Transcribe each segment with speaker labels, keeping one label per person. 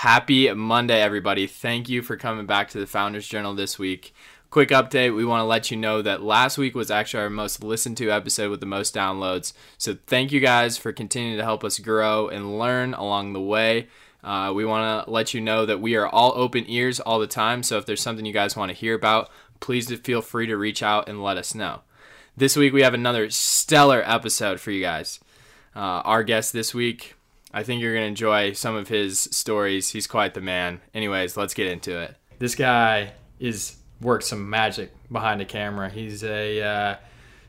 Speaker 1: Happy Monday, everybody. Thank you for coming back to the Founders Journal this week. Quick update we want to let you know that last week was actually our most listened to episode with the most downloads. So, thank you guys for continuing to help us grow and learn along the way. Uh, we want to let you know that we are all open ears all the time. So, if there's something you guys want to hear about, please feel free to reach out and let us know. This week, we have another stellar episode for you guys. Uh, our guest this week, I think you're going to enjoy some of his stories. He's quite the man. Anyways, let's get into it. This guy is worked some magic behind the camera. He's a uh,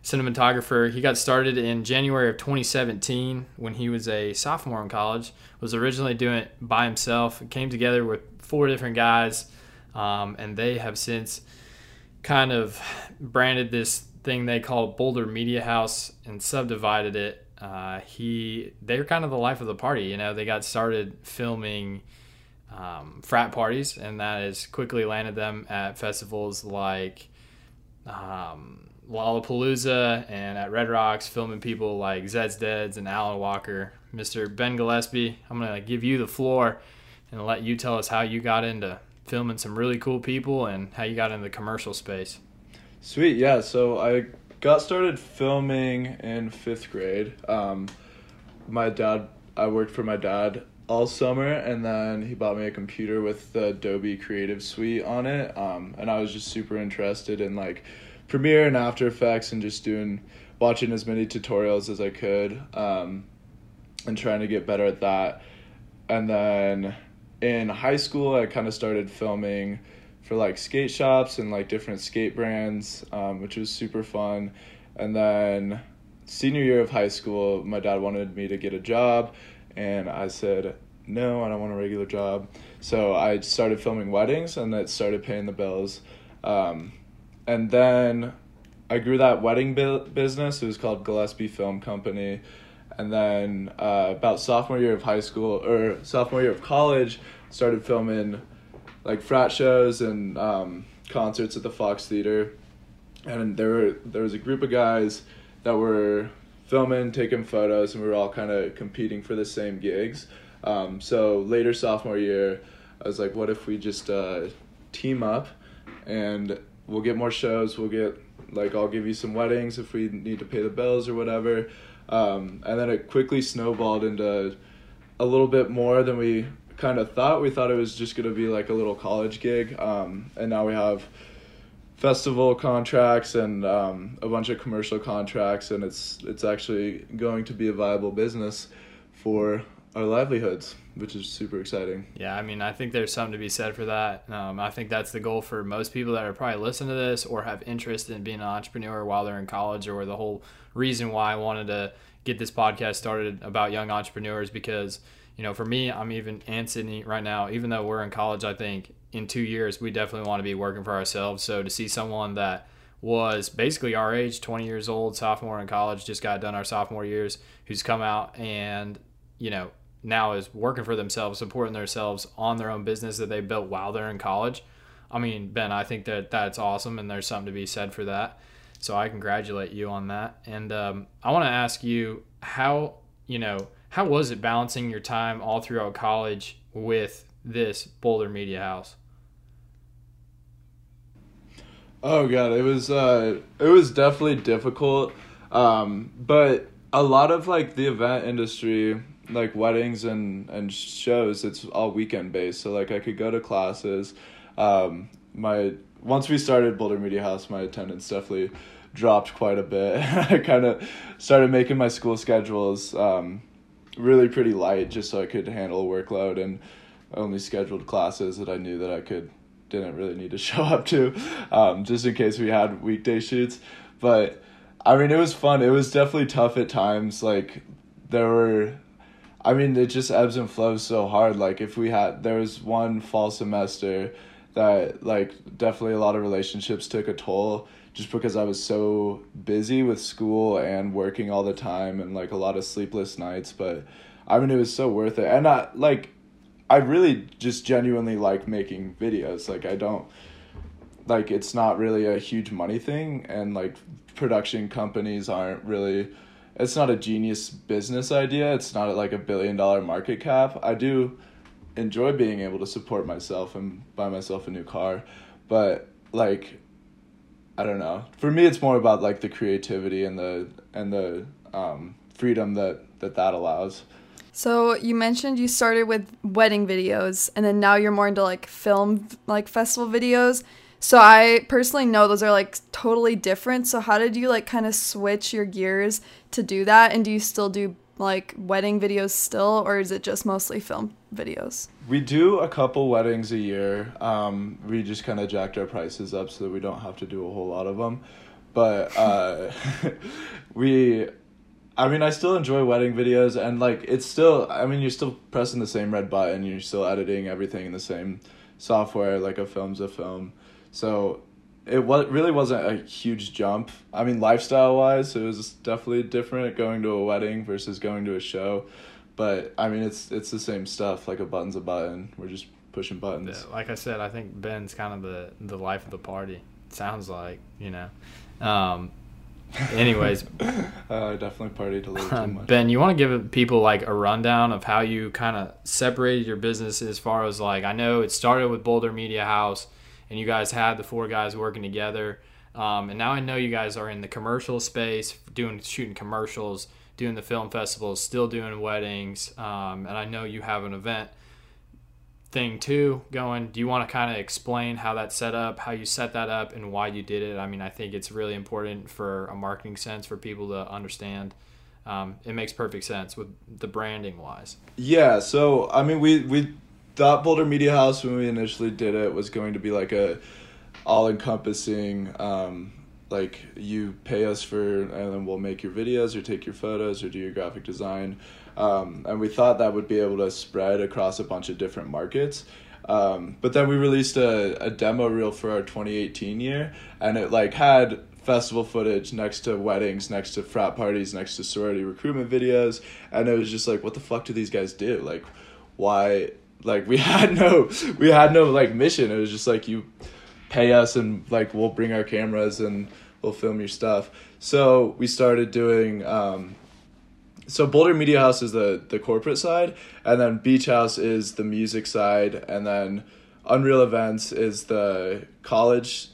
Speaker 1: cinematographer. He got started in January of 2017 when he was a sophomore in college. Was originally doing it by himself. Came together with four different guys, um, and they have since kind of branded this thing they call Boulder Media House and subdivided it. Uh, he they're kind of the life of the party. You know, they got started filming um, frat parties, and that has quickly landed them at festivals like um, Lollapalooza and at Red Rocks, filming people like Zeds Deads and Alan Walker. Mr. Ben Gillespie, I'm gonna give you the floor and let you tell us how you got into filming some really cool people and how you got into the commercial space.
Speaker 2: Sweet, yeah. So I got started filming in fifth grade. Um, my dad, I worked for my dad all summer, and then he bought me a computer with the Adobe Creative Suite on it. Um, and I was just super interested in like Premiere and After Effects, and just doing watching as many tutorials as I could, um, and trying to get better at that. And then in high school, I kind of started filming for like skate shops and like different skate brands, um, which was super fun. And then senior year of high school, my dad wanted me to get a job, and I said no, I don't want a regular job. So I started filming weddings, and that started paying the bills. Um, and then I grew that wedding bu- business. It was called Gillespie Film Company. And then uh, about sophomore year of high school or sophomore year of college, started filming like frat shows and um, concerts at the Fox Theater, and there were there was a group of guys that were filming, taking photos, and we were all kind of competing for the same gigs. Um, so later sophomore year, I was like, what if we just uh, team up, and we'll get more shows. We'll get like I'll give you some weddings if we need to pay the bills or whatever. Um, and then it quickly snowballed into a little bit more than we kind of thought. We thought it was just going to be like a little college gig. Um, and now we have festival contracts and um, a bunch of commercial contracts, and it's it's actually going to be a viable business for our livelihoods, which is super exciting.
Speaker 1: Yeah, I mean, I think there's something to be said for that. Um, I think that's the goal for most people that are probably listening to this or have interest in being an entrepreneur while they're in college, or the whole reason why I wanted to get this podcast started about young entrepreneurs because you know, for me, I'm even and Sydney right now, even though we're in college, I think in two years we definitely want to be working for ourselves. So to see someone that was basically our age, 20 years old, sophomore in college, just got done our sophomore years, who's come out and, you know, now is working for themselves, supporting themselves on their own business that they built while they're in college. I mean, Ben, I think that that's awesome and there's something to be said for that. So I congratulate you on that. And um, I want to ask you how, you know, how was it balancing your time all throughout college with this Boulder Media House?
Speaker 2: Oh god, it was uh it was definitely difficult. Um but a lot of like the event industry, like weddings and and shows, it's all weekend based. So like I could go to classes. Um my once we started Boulder Media House, my attendance definitely dropped quite a bit. I kind of started making my school schedules um really pretty light just so I could handle a workload and only scheduled classes that I knew that I could didn't really need to show up to um, just in case we had weekday shoots. But I mean it was fun. It was definitely tough at times. Like there were I mean it just ebbs and flows so hard. Like if we had there was one fall semester that like definitely a lot of relationships took a toll just because I was so busy with school and working all the time and like a lot of sleepless nights. But I mean, it was so worth it. And I like, I really just genuinely like making videos. Like, I don't, like, it's not really a huge money thing. And like, production companies aren't really, it's not a genius business idea. It's not like a billion dollar market cap. I do enjoy being able to support myself and buy myself a new car, but like I don't know. For me, it's more about like the creativity and the and the um, freedom that that that allows.
Speaker 3: So you mentioned you started with wedding videos, and then now you're more into like film, like festival videos. So I personally know those are like totally different. So how did you like kind of switch your gears to do that? And do you still do like wedding videos still, or is it just mostly film videos?
Speaker 2: We do a couple weddings a year. Um, we just kind of jacked our prices up so that we don't have to do a whole lot of them. But uh, we, I mean, I still enjoy wedding videos, and like it's still. I mean, you're still pressing the same red button. You're still editing everything in the same software. Like a film's a film. So it was really wasn't a huge jump. I mean, lifestyle wise, it was definitely different going to a wedding versus going to a show. But I mean, it's it's the same stuff. Like a button's a button. We're just pushing buttons.
Speaker 1: Yeah, like I said, I think Ben's kind of the the life of the party. sounds like you know. Um, anyways,
Speaker 2: uh, definitely partied a little too much.
Speaker 1: Ben, you want to give people like a rundown of how you kind of separated your business as far as like I know it started with Boulder Media House and you guys had the four guys working together. Um, and now I know you guys are in the commercial space, doing shooting commercials, doing the film festivals, still doing weddings, um, and I know you have an event thing too going. Do you want to kind of explain how that's set up, how you set that up, and why you did it? I mean, I think it's really important for a marketing sense for people to understand. Um, it makes perfect sense with the branding wise.
Speaker 2: Yeah, so I mean, we we thought Boulder Media House when we initially did it was going to be like a all encompassing um, like you pay us for and then we'll make your videos or take your photos or do your graphic design. Um, and we thought that would be able to spread across a bunch of different markets. Um, but then we released a, a demo reel for our 2018 year and it like had festival footage next to weddings next to frat parties next to sorority recruitment videos. And it was just like what the fuck do these guys do? Like why like we had no we had no like mission. It was just like you pay us and like we'll bring our cameras and we'll film your stuff. So we started doing um, so Boulder Media House is the the corporate side, and then Beach House is the music side, and then Unreal Events is the college,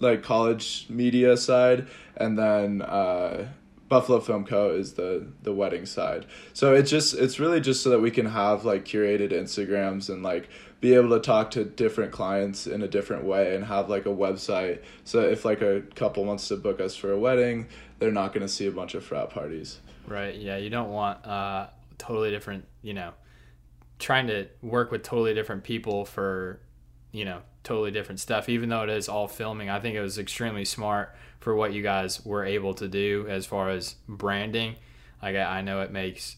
Speaker 2: like college media side, and then uh, Buffalo Film Co is the the wedding side. So it's just it's really just so that we can have like curated Instagrams and like be able to talk to different clients in a different way and have like a website so if like a couple wants to book us for a wedding, they're not going to see a bunch of frat parties.
Speaker 1: Right. Yeah, you don't want uh totally different, you know, trying to work with totally different people for, you know, totally different stuff even though it is all filming. I think it was extremely smart for what you guys were able to do as far as branding. Like I, know it makes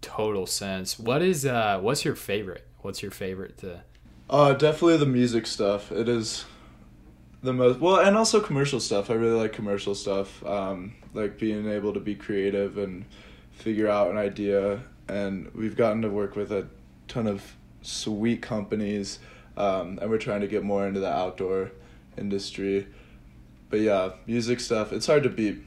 Speaker 1: total sense. What is uh what's your favorite? What's your favorite to
Speaker 2: Uh definitely the music stuff. It is the most well and also commercial stuff. I really like commercial stuff. Um like being able to be creative and figure out an idea and we've gotten to work with a ton of sweet companies um, and we're trying to get more into the outdoor industry but yeah, music stuff. It's hard to beat.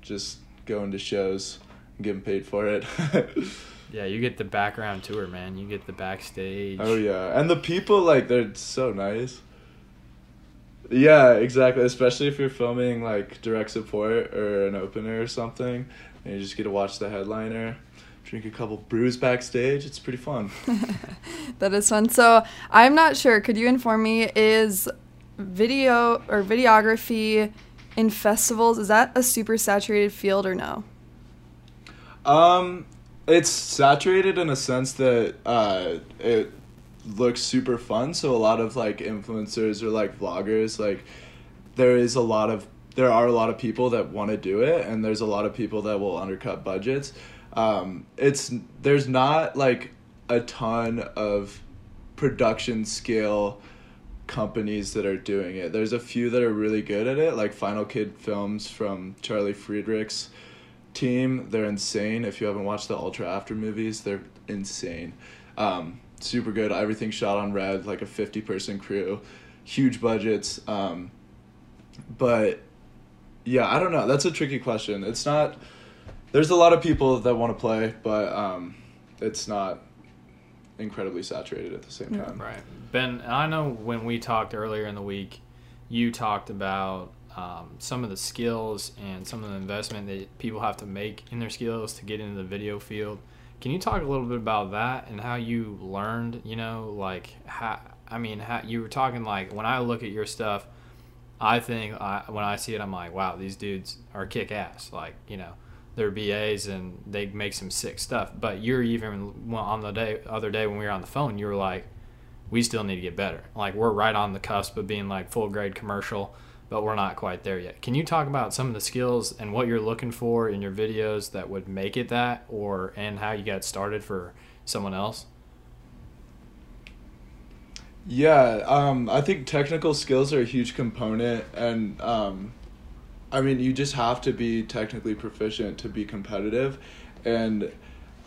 Speaker 2: Just going to shows and getting paid for it.
Speaker 1: yeah, you get the background tour, man. You get the backstage.
Speaker 2: Oh yeah, and the people like they're so nice. Yeah, exactly. Especially if you're filming like direct support or an opener or something, and you just get to watch the headliner drink a couple brews backstage. It's pretty fun.
Speaker 3: that is fun. So I'm not sure. Could you inform me? Is video or videography in festivals is that a super saturated field or no?
Speaker 2: Um, it's saturated in a sense that uh, it looks super fun. So a lot of like influencers or like vloggers, like there is a lot of there are a lot of people that want to do it, and there's a lot of people that will undercut budgets. Um, it's there's not like a ton of production scale companies that are doing it. There's a few that are really good at it, like Final Kid Films from Charlie Friedrich's team. They're insane. If you haven't watched the Ultra After movies, they're insane. Um, super good. Everything shot on red, like a 50 person crew, huge budgets. Um, but yeah, I don't know. That's a tricky question. It's not. There's a lot of people that want to play, but um, it's not incredibly saturated at the same time.
Speaker 1: Right. Ben, I know when we talked earlier in the week, you talked about um, some of the skills and some of the investment that people have to make in their skills to get into the video field. Can you talk a little bit about that and how you learned, you know, like how I mean, how you were talking like when I look at your stuff, I think I, when I see it I'm like, wow, these dudes are kick ass. Like, you know, they're BAs and they make some sick stuff. But you're even on the day other day when we were on the phone, you were like, we still need to get better. Like we're right on the cusp of being like full grade commercial, but we're not quite there yet. Can you talk about some of the skills and what you're looking for in your videos that would make it that, or and how you got started for someone else?
Speaker 2: Yeah, um, I think technical skills are a huge component, and um, I mean, you just have to be technically proficient to be competitive, and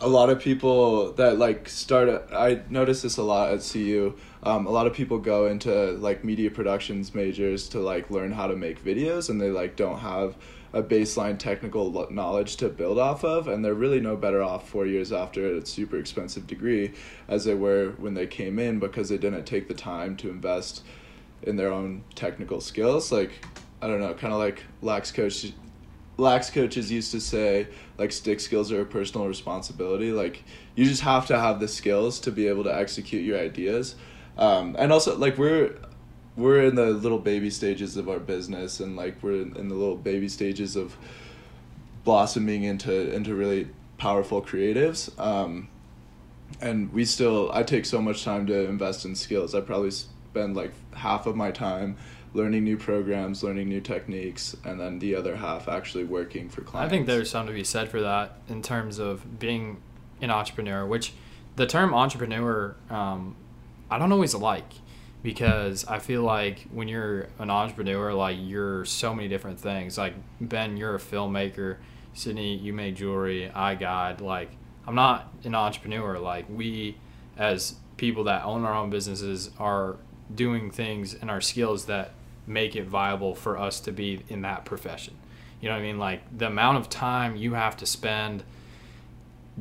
Speaker 2: a lot of people that like start. I notice this a lot at CU. Um, a lot of people go into like media productions majors to like learn how to make videos, and they like don't have a baseline technical knowledge to build off of, and they're really no better off four years after a super expensive degree as they were when they came in because they didn't take the time to invest in their own technical skills. Like, I don't know, kind of like lax coach. Lax coaches used to say, like, stick skills are a personal responsibility. Like, you just have to have the skills to be able to execute your ideas. Um, and also, like, we're we're in the little baby stages of our business and like we're in, the little baby stages of blossoming into into really powerful creatives um, and we still i take so much time to invest in skills i probably spend like half of my time learning new programs learning new techniques and then the other half actually working for clients
Speaker 1: i think there's something to be said for that in terms of being an entrepreneur which the term entrepreneur um, i don't always like because I feel like when you're an entrepreneur, like you're so many different things. Like Ben, you're a filmmaker. Sydney, you make jewelry. I guide. Like I'm not an entrepreneur. Like we, as people that own our own businesses, are doing things and our skills that make it viable for us to be in that profession. You know what I mean? Like the amount of time you have to spend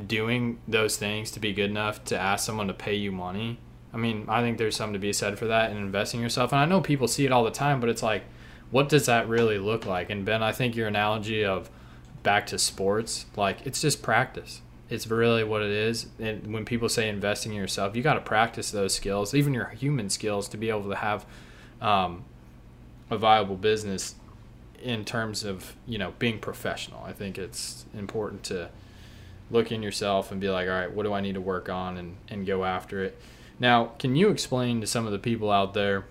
Speaker 1: doing those things to be good enough to ask someone to pay you money I mean, I think there's something to be said for that and investing yourself. And I know people see it all the time, but it's like, what does that really look like? And Ben, I think your analogy of back to sports, like it's just practice. It's really what it is. And when people say investing in yourself, you got to practice those skills, even your human skills, to be able to have um, a viable business in terms of you know being professional. I think it's important to look in yourself and be like, all right, what do I need to work on and, and go after it. Now, can you explain to some of the people out there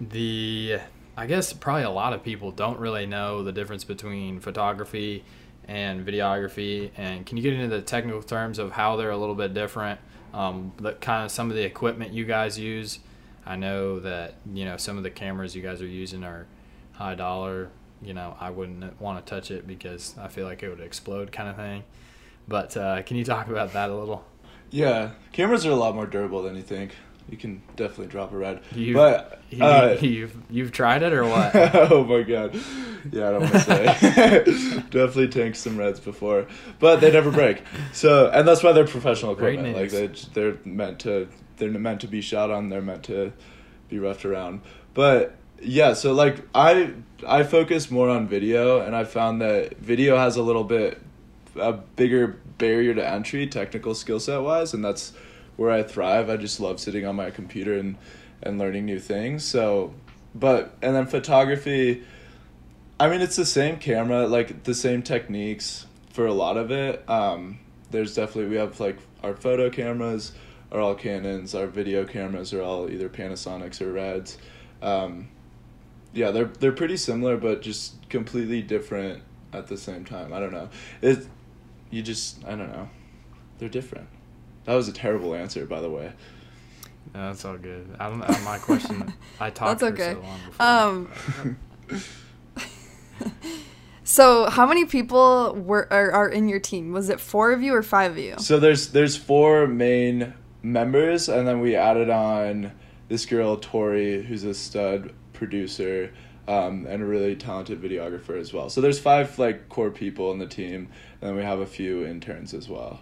Speaker 1: the I guess probably a lot of people don't really know the difference between photography and videography and can you get into the technical terms of how they're a little bit different um, the kind of some of the equipment you guys use i know that you know some of the cameras you guys are using are high dollar you know i wouldn't want to touch it because i feel like it would explode kind of thing but uh, can you talk about that a little
Speaker 2: yeah, cameras are a lot more durable than you think. You can definitely drop a red.
Speaker 1: You've,
Speaker 2: but
Speaker 1: you,
Speaker 2: uh,
Speaker 1: you've you've tried it or what?
Speaker 2: oh my god, yeah, I don't want to say. definitely tanked some reds before, but they never break. So, and that's why they're professional equipment. Like they they're meant to they're meant to be shot on. They're meant to be roughed around. But yeah, so like I I focus more on video, and I found that video has a little bit a bigger barrier to entry, technical skill set wise, and that's where I thrive. I just love sitting on my computer and and learning new things. So, but and then photography. I mean, it's the same camera, like the same techniques for a lot of it. Um, there's definitely we have like our photo cameras are all Canons. Our video cameras are all either Panasonics or Reds. Um, yeah, they're they're pretty similar, but just completely different at the same time. I don't know. It you just I don't know. They're different. That was a terrible answer, by the way.
Speaker 1: No, that's all good. I don't know my question. I talked
Speaker 3: that's okay.
Speaker 1: for so long
Speaker 3: before. Um. so, how many people were are, are in your team? Was it four of you or five of you?
Speaker 2: So there's there's four main members, and then we added on this girl Tori, who's a stud producer um, and a really talented videographer as well. So there's five like core people in the team, and then we have a few interns as well.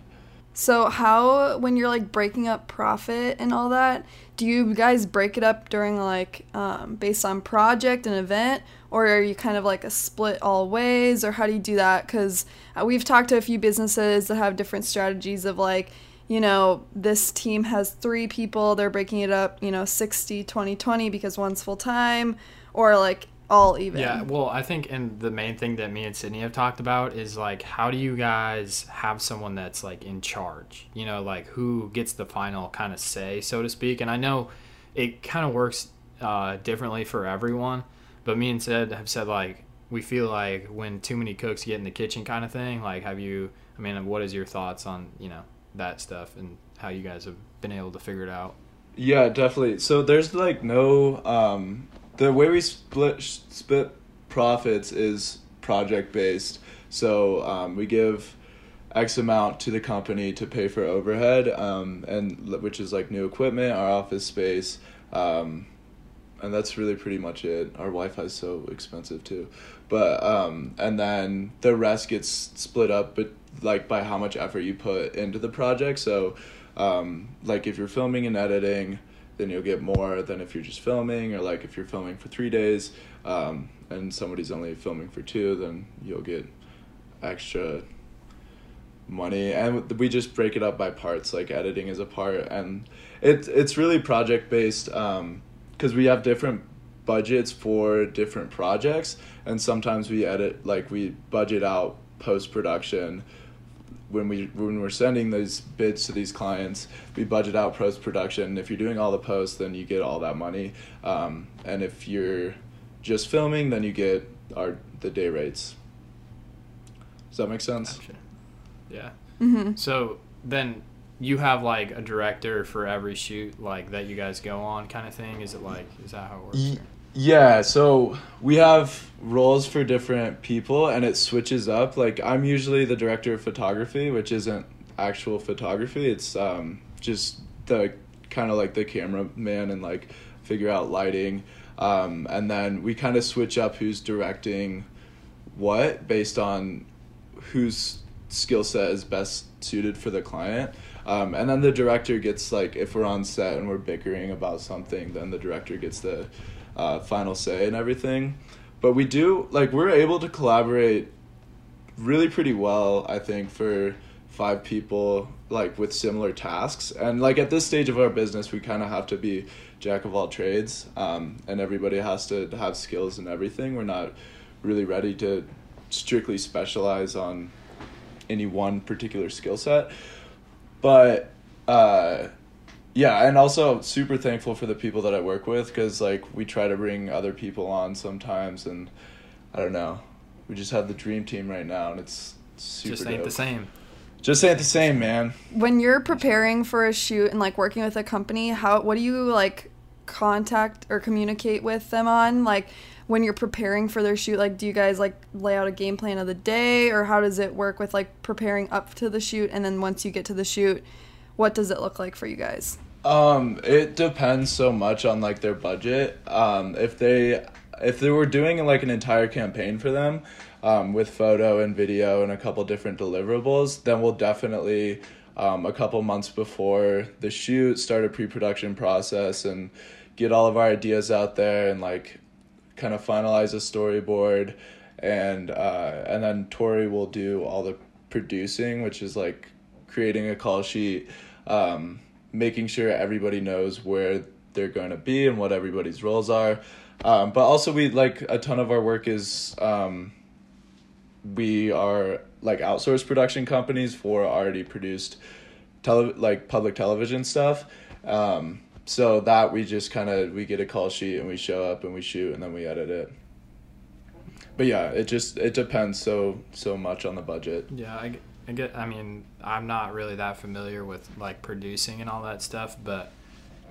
Speaker 3: So how when you're like breaking up profit and all that, do you guys break it up during like um, based on project and event, or are you kind of like a split all ways, or how do you do that? Because uh, we've talked to a few businesses that have different strategies of like, you know, this team has three people, they're breaking it up, you know, 60, 20, 20 because one's full time, or like all even.
Speaker 1: Yeah, well, I think, and the main thing that me and Sydney have talked about is like, how do you guys have someone that's like in charge? You know, like who gets the final kind of say, so to speak. And I know it kind of works uh, differently for everyone, but me and Sid have said like we feel like when too many cooks get in the kitchen, kind of thing. Like, have you? I mean, what is your thoughts on you know that stuff and how you guys have been able to figure it out?
Speaker 2: Yeah, definitely. So there's like no um the way we split split profits is project based. So um, we give X amount to the company to pay for overhead, um, and which is like new equipment, our office space, um, and that's really pretty much it. Our Wi-Fi is so expensive too, but um, and then the rest gets split up, but like by how much effort you put into the project. So, um, like if you're filming and editing then you'll get more than if you're just filming or like if you're filming for three days um, and somebody's only filming for two then you'll get extra money. And we just break it up by parts like editing is a part and it, it's really project based because um, we have different budgets for different projects and sometimes we edit like we budget out post production when we when we're sending these bids to these clients, we budget out post production. If you're doing all the posts, then you get all that money. Um, and if you're just filming, then you get our the day rates. Does that make sense?
Speaker 1: Gotcha. Yeah. Mm-hmm. So then you have like a director for every shoot like that you guys go on kind of thing is it like is that how it works
Speaker 2: yeah, so we have roles for different people and it switches up. Like I'm usually the director of photography, which isn't actual photography. It's um, just the kind of like the cameraman and like figure out lighting. Um, and then we kind of switch up who's directing what based on whose skill set is best suited for the client. Um, and then the director gets like if we're on set and we're bickering about something, then the director gets the uh, final say and everything. But we do like we're able to collaborate really pretty well. I think for five people like with similar tasks and like at this stage of our business we kind of have to be jack of all trades um, and everybody has to have skills and everything we're not really ready to strictly specialize on any one particular skill set but uh, yeah and also super thankful for the people that i work with because like we try to bring other people on sometimes and i don't know. We just have the dream team right now and it's super
Speaker 1: just ain't
Speaker 2: dope.
Speaker 1: the same.
Speaker 2: Just ain't the same man.
Speaker 3: When you're preparing for a shoot and like working with a company how what do you like contact or communicate with them on? Like when you're preparing for their shoot like do you guys like lay out a game plan of the day or how does it work with like preparing up to the shoot? And then once you get to the shoot what does it look like for you guys
Speaker 2: um, it depends so much on like their budget. Um, if they if they were doing like an entire campaign for them, um, with photo and video and a couple different deliverables, then we'll definitely um, a couple months before the shoot start a pre-production process and get all of our ideas out there and like kind of finalize a storyboard and uh, and then Tori will do all the producing, which is like creating a call sheet. Um, making sure everybody knows where they're going to be and what everybody's roles are. Um, but also, we like a ton of our work is um, we are like outsourced production companies for already produced tele like public television stuff. Um, so that we just kind of we get a call sheet and we show up and we shoot and then we edit it. But yeah, it just it depends so so much on the budget.
Speaker 1: Yeah, I, I get. I mean, I'm not really that familiar with like producing and all that stuff, but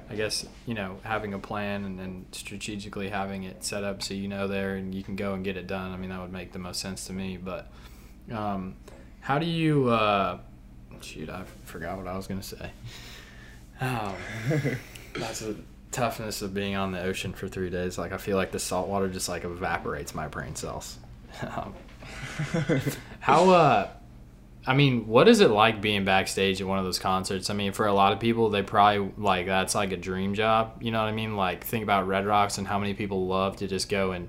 Speaker 1: I guess you know having a plan and then strategically having it set up so you know there and you can go and get it done. I mean, that would make the most sense to me. But um, how do you? Uh, shoot, I forgot what I was gonna say. Oh, that's the toughness of being on the ocean for three days. Like I feel like the salt water just like evaporates my brain cells. how uh I mean, what is it like being backstage at one of those concerts? I mean, for a lot of people, they probably like that's like a dream job. You know what I mean? Like think about Red Rocks and how many people love to just go and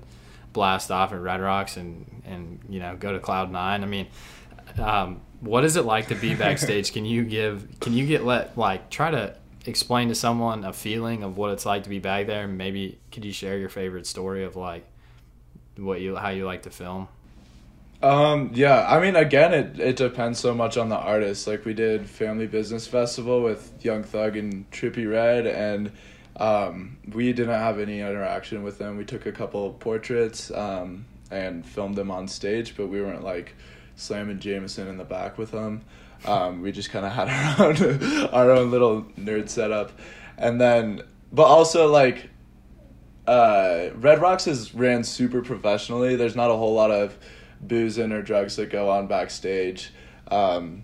Speaker 1: blast off at Red Rocks and and you know go to Cloud Nine. I mean, um, what is it like to be backstage? can you give? Can you get let like try to explain to someone a feeling of what it's like to be back there? Maybe could you share your favorite story of like what you how you like to film?
Speaker 2: Um, yeah, I mean, again, it, it depends so much on the artist. Like, we did Family Business Festival with Young Thug and Trippie Redd, and um, we didn't have any interaction with them. We took a couple portraits um, and filmed them on stage, but we weren't like slamming Jameson in the back with them. Um, we just kind of had our own, our own little nerd setup. And then, but also, like, uh, Red Rocks is ran super professionally. There's not a whole lot of boozing or drugs that go on backstage. Um,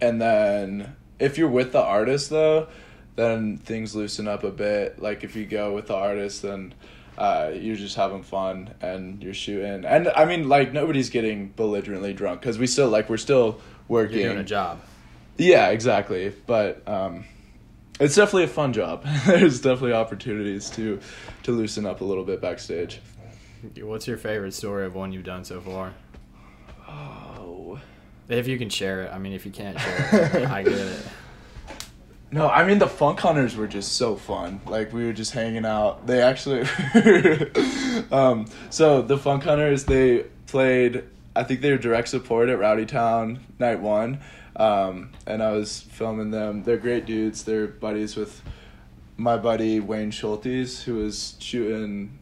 Speaker 2: and then if you're with the artist though, then things loosen up a bit. Like if you go with the artist, then uh, you're just having fun and you're shooting. And I mean, like nobody's getting belligerently drunk because we still like we're still working.
Speaker 1: You're doing a job.
Speaker 2: Yeah, exactly. But um, it's definitely a fun job. There's definitely opportunities to to loosen up a little bit backstage.
Speaker 1: What's your favorite story of one you've done so far?
Speaker 2: Oh.
Speaker 1: If you can share it. I mean, if you can't share it, I get it.
Speaker 2: No, I mean the Funk Hunters were just so fun. Like we were just hanging out. They actually, um, so the Funk Hunters they played. I think they were direct support at Rowdy Town night one, um, and I was filming them. They're great dudes. They're buddies with my buddy Wayne Schultes, who was shooting.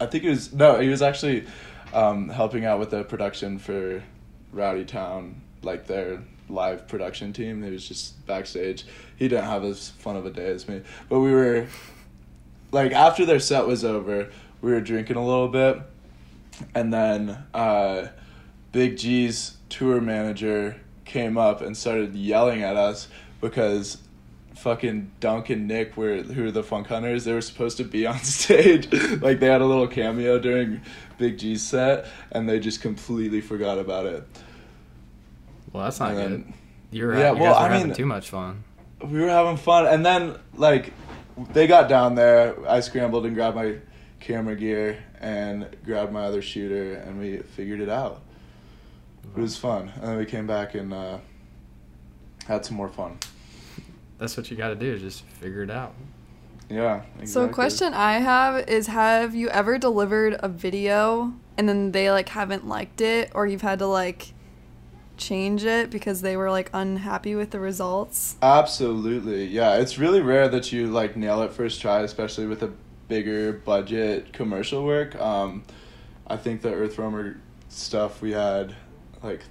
Speaker 2: I think it was no, he was actually um, helping out with the production for Rowdy Town, like their live production team. He was just backstage. He didn't have as fun of a day as me, but we were like after their set was over, we were drinking a little bit, and then uh, Big G's tour manager came up and started yelling at us because fucking Dunk and Nick were who were the Funk Hunters. They were supposed to be on stage, like they had a little cameo during Big G's set, and they just completely forgot about it.
Speaker 1: Well, that's not
Speaker 2: then-
Speaker 1: good. You're
Speaker 2: Yeah,
Speaker 1: you
Speaker 2: well,
Speaker 1: were
Speaker 2: I
Speaker 1: having
Speaker 2: mean-
Speaker 1: too much fun.
Speaker 2: we were having fun and then like they got down there i scrambled and grabbed my camera gear and grabbed my other shooter and we figured it out it was fun and then we came back and uh, had some more fun
Speaker 1: That's what you got to do. is Just figure it out.
Speaker 2: yeah
Speaker 3: So, a question I have is Have you ever delivered a video and then they like haven't liked it, or you've had to like change it because they were like unhappy with the results?
Speaker 2: absolutely yeah it's really rare that you like nail it first try especially with a bigger budget commercial work um, i think the EarthRoamer stuff we had like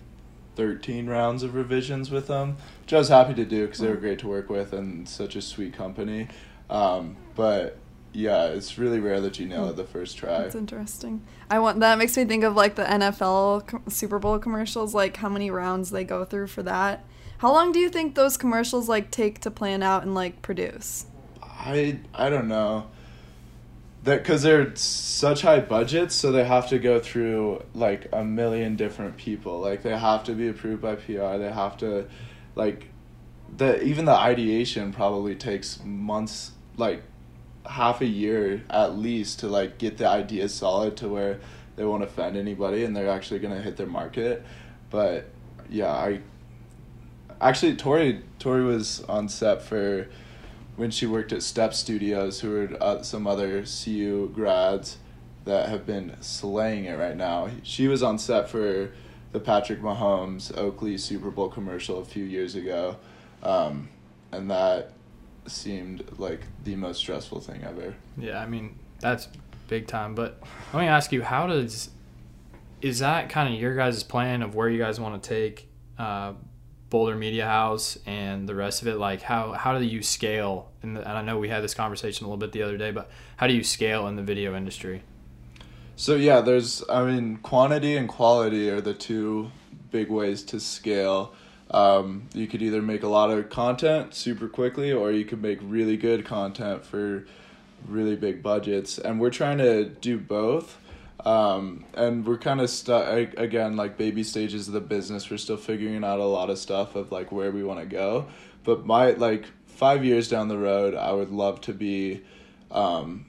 Speaker 2: 13 rounds of revisions with them, which I was happy to do because they were great to work with and such a sweet company. Um, but yeah, it's really rare that you nail hmm. it the first try.
Speaker 3: That's interesting. I want that makes me think of like the NFL Super Bowl commercials, like how many rounds they go through for that. How long do you think those commercials like take to plan out and like produce?
Speaker 2: I I don't know. That because they're such high budgets, so they have to go through like a million different people. Like they have to be approved by PR. They have to, like, the even the ideation probably takes months, like half a year at least to like get the idea solid to where they won't offend anybody and they're actually gonna hit their market. But yeah, I actually Tori Tori was on set for when she worked at Step Studios, who are uh, some other CU grads that have been slaying it right now. She was on set for the Patrick Mahomes Oakley Super Bowl commercial a few years ago, um, and that seemed like the most stressful thing ever.
Speaker 1: Yeah, I mean that's big time. But let me ask you, how does is that kind of your guys' plan of where you guys want to take uh, Boulder Media House and the rest of it? Like how how do you scale? In the, and I know we had this conversation a little bit the other day, but how do you scale in the video industry?
Speaker 2: So yeah, there's I mean quantity and quality are the two big ways to scale. Um, you could either make a lot of content super quickly, or you could make really good content for really big budgets. And we're trying to do both. Um, and we're kind of stuck again, like baby stages of the business. We're still figuring out a lot of stuff of like where we want to go. But my like five years down the road, I would love to be, um,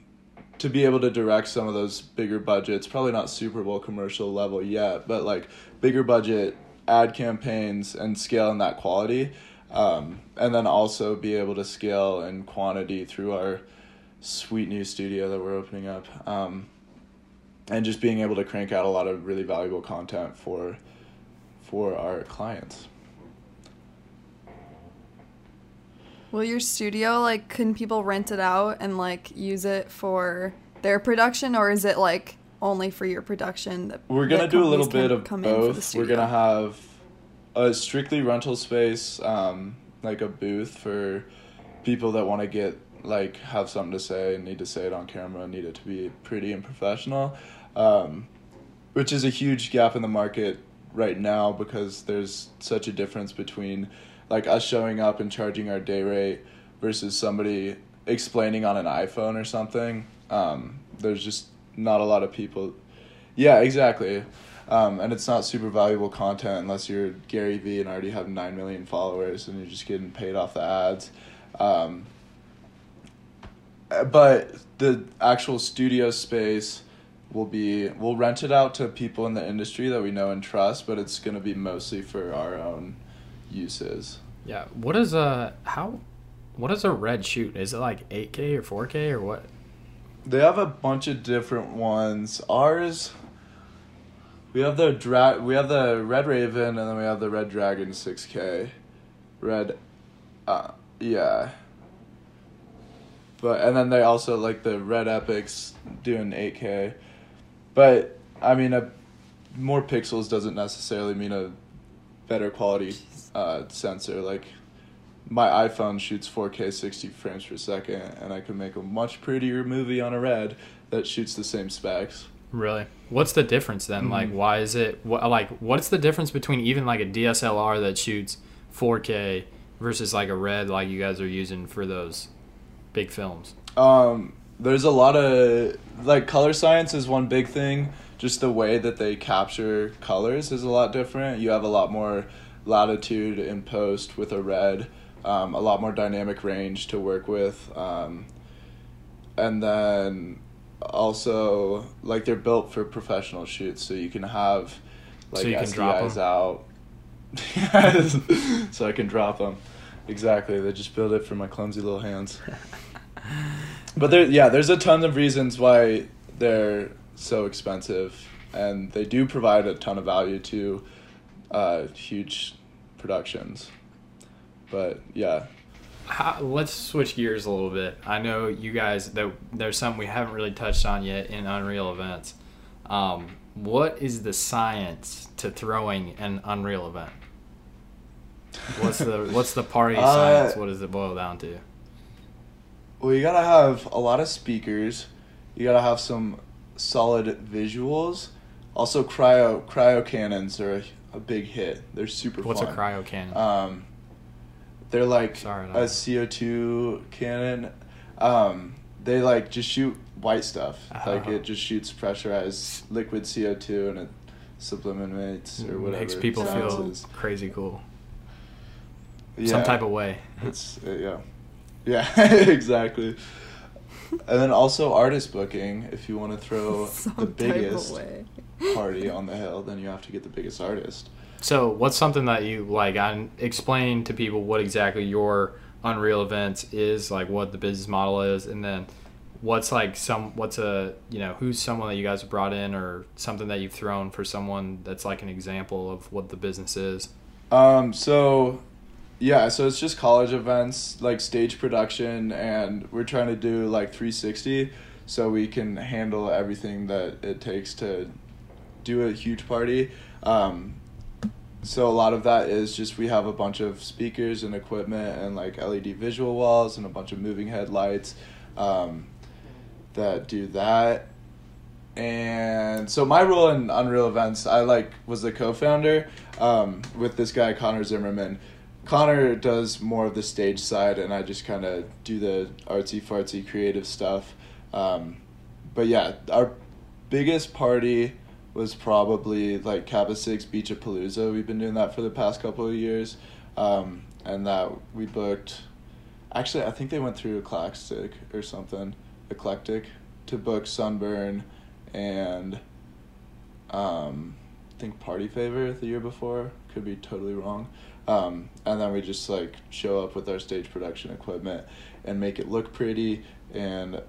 Speaker 2: to be able to direct some of those bigger budgets. Probably not Super Bowl commercial level yet, but like bigger budget ad campaigns and scale in that quality. Um, and then also be able to scale in quantity through our sweet new studio that we're opening up. Um, and just being able to crank out a lot of really valuable content for for our clients.
Speaker 3: Will your studio like can people rent it out and like use it for their production or is it like only for your production? That,
Speaker 2: We're gonna
Speaker 3: that
Speaker 2: do a little bit of
Speaker 3: come for the
Speaker 2: both. We're gonna have a strictly rental space, um, like a booth for people that want to get like have something to say and need to say it on camera, need it to be pretty and professional, um, which is a huge gap in the market right now because there's such a difference between like us showing up and charging our day rate versus somebody explaining on an iPhone or something. Um, there's just not a lot of people. Yeah, exactly. Um, and it's not super valuable content unless you're Gary Vee and already have 9 million followers and you're just getting paid off the ads. Um, uh, but the actual studio space will be, we'll rent it out to people in the industry that we know and trust, but it's going to be mostly for our own uses.
Speaker 1: Yeah. What is a how? What is a red shoot? Is it like 8K or 4K or what?
Speaker 2: They have a bunch of different ones. Ours, we have the dra- we have the Red Raven, and then we have the Red Dragon six K, Red, uh, yeah. But and then they also like the Red Epics doing eight K, but I mean a more pixels doesn't necessarily mean a better quality uh, sensor. Like my iPhone shoots 4K 60 frames per second, and I can make a much prettier movie on a red that shoots the same specs.
Speaker 1: Really? What's the difference then? Like,
Speaker 2: Mhm.
Speaker 1: why is it? What, like, what's the difference between even like a DSLR that shoots 4K versus like a red like you guys are using for those big films?
Speaker 2: Um, there's a lot of like color science is one big thing. Just the way that they capture colors is a lot different. You have a lot more latitude in post with a red, um, a lot more dynamic range to work with, um, and then also like they're built for professional shoots, so you can have like
Speaker 1: So you can drop
Speaker 2: SDIs out. So I can drop them. Exactly. They just build it for my clumsy little hands. But there, yeah, there's a ton of reasons why they're so expensive, and they do provide a ton of value to uh, huge productions. But yeah,
Speaker 1: How, let's switch gears a little bit. I know you guys that there's something we haven't really touched on yet in Unreal events. Um, what is the science to throwing an Unreal event? What's the what's the party
Speaker 2: Uh,
Speaker 1: science? What does it boil down to?
Speaker 2: well, you gotta have a lot of speakers. You gotta have some solid visuals. Also, cryo cryo cannons are a, a big hit. They're super
Speaker 1: What's
Speaker 2: fun.
Speaker 1: a cryo cannon?
Speaker 2: Um, they're like
Speaker 1: Sorry,
Speaker 2: a. CO two cannon. Um, they like just shoot white stuff. Like
Speaker 1: Oh.
Speaker 2: it just shoots pressurized liquid CO two and it sublimates or whatever.
Speaker 1: Makes people feel
Speaker 2: senses.
Speaker 1: crazy cool.
Speaker 2: Yeah,
Speaker 1: Some type of way.
Speaker 2: It's uh, yeah, yeah, exactly. And then also artist booking. If you want to throw
Speaker 3: Some
Speaker 2: the biggest party on the hill, then you have to get the biggest artist.
Speaker 1: So, what's something that you like? On explain to people what exactly your Unreal Events is, like what the business model is, and then what's like some what's a you know who's someone that you guys have brought in or something that you've thrown for someone that's like an example of what the business is.
Speaker 2: Um, so yeah, so it's just college events, like stage production, and we're trying to do like 360 so we can handle everything that it takes to do a huge party. Um, so a lot of that is just we have a bunch of speakers and equipment and like LED visual walls and a bunch of moving headlights um, that do that and so my role in Unreal Events, I like was the co-founder um, with this guy Connor Zimmerman. Connor does more of the stage side, and I just kind of do the artsy fartsy creative stuff. Um, but yeah, our biggest party was probably like Kappa Six Beach at Palooza. We've been doing that for the past couple of years, um, and that we booked. Actually, I think they went through Eclectic or something, Eclectic, to book Sunburn, and um, I think Party Favor the year before. Could be totally wrong. Um, and then we just like show up with our stage production equipment and make it look pretty and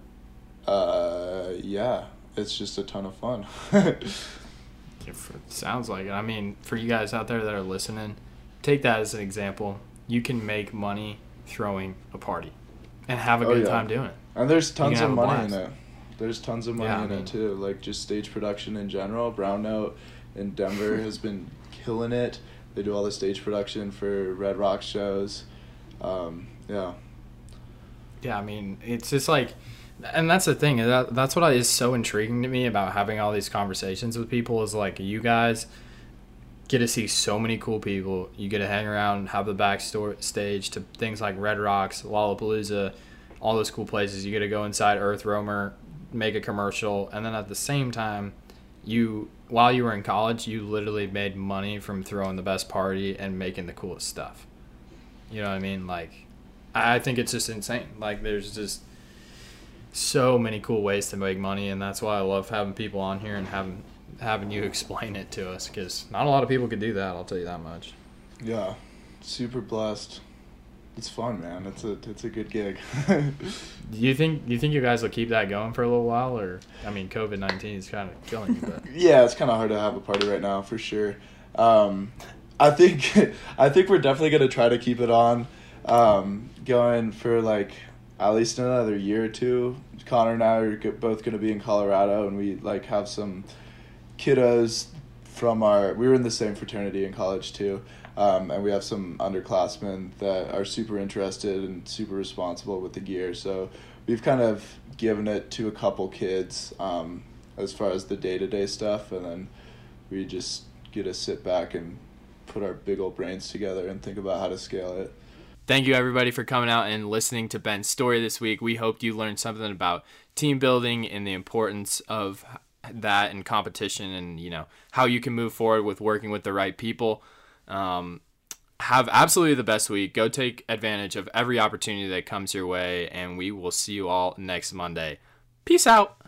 Speaker 2: uh, yeah, it's just a ton of fun.
Speaker 1: If it sounds like it. I mean, for you guys out there that are listening, take that as an example. You can make money throwing a party and have a
Speaker 2: Oh,
Speaker 1: good
Speaker 2: yeah.
Speaker 1: time doing it.
Speaker 2: And there's tons of money in it. There's tons of money
Speaker 1: Yeah,
Speaker 2: in
Speaker 1: mean-
Speaker 2: it too. Like just stage production in general. Brown Note in Denver has been killing it. They do all the stage production for Red Rock shows. Um, yeah.
Speaker 1: Yeah, I mean, it's just like, and that's the thing. That that's what is so intriguing to me about having all these conversations with people is like you guys get to see so many cool people. You get to hang around, have the backstage to things like Red Rocks, Lollapalooza, all those cool places. You get to go inside EarthRoamer, make a commercial, and then at the same time, you while you were in college, you literally made money from throwing the best party and making the coolest stuff. You know what I mean? Like, I I think it's just insane. Like, there's just so many cool ways to make money, and that's why I love having people on here and having having you explain it to us because not a lot of people could do that. I'll tell you that much.
Speaker 2: Yeah. Super blessed. It's fun, man. It's a it's a good gig.
Speaker 1: Do you think do you think you guys will keep that going for a little while, or I mean, COVID nineteen is kind of killing you, but
Speaker 2: yeah, it's kind of hard to have a party right now for sure. Um, I think I think we're definitely gonna try to keep it on um, going for like at least another year or two. Connor and I are both gonna be in Colorado, and we like have some kiddos from our. We were in the same fraternity in college too. Um, and we have some underclassmen that are super interested and super responsible with the gear. So we've kind of given it to a couple kids um, as far as the day to day stuff, and then we just get to sit back and put our big old brains together and think about how to scale it.
Speaker 1: Thank you, everybody, for coming out and listening to Ben's story this week. We hoped you learned something about team building and the importance of that and competition and, you know, how you can move forward with working with the right people. Um, have absolutely the best week. Go take advantage of every opportunity that comes your way, and we will see you all next Monday. Peace out.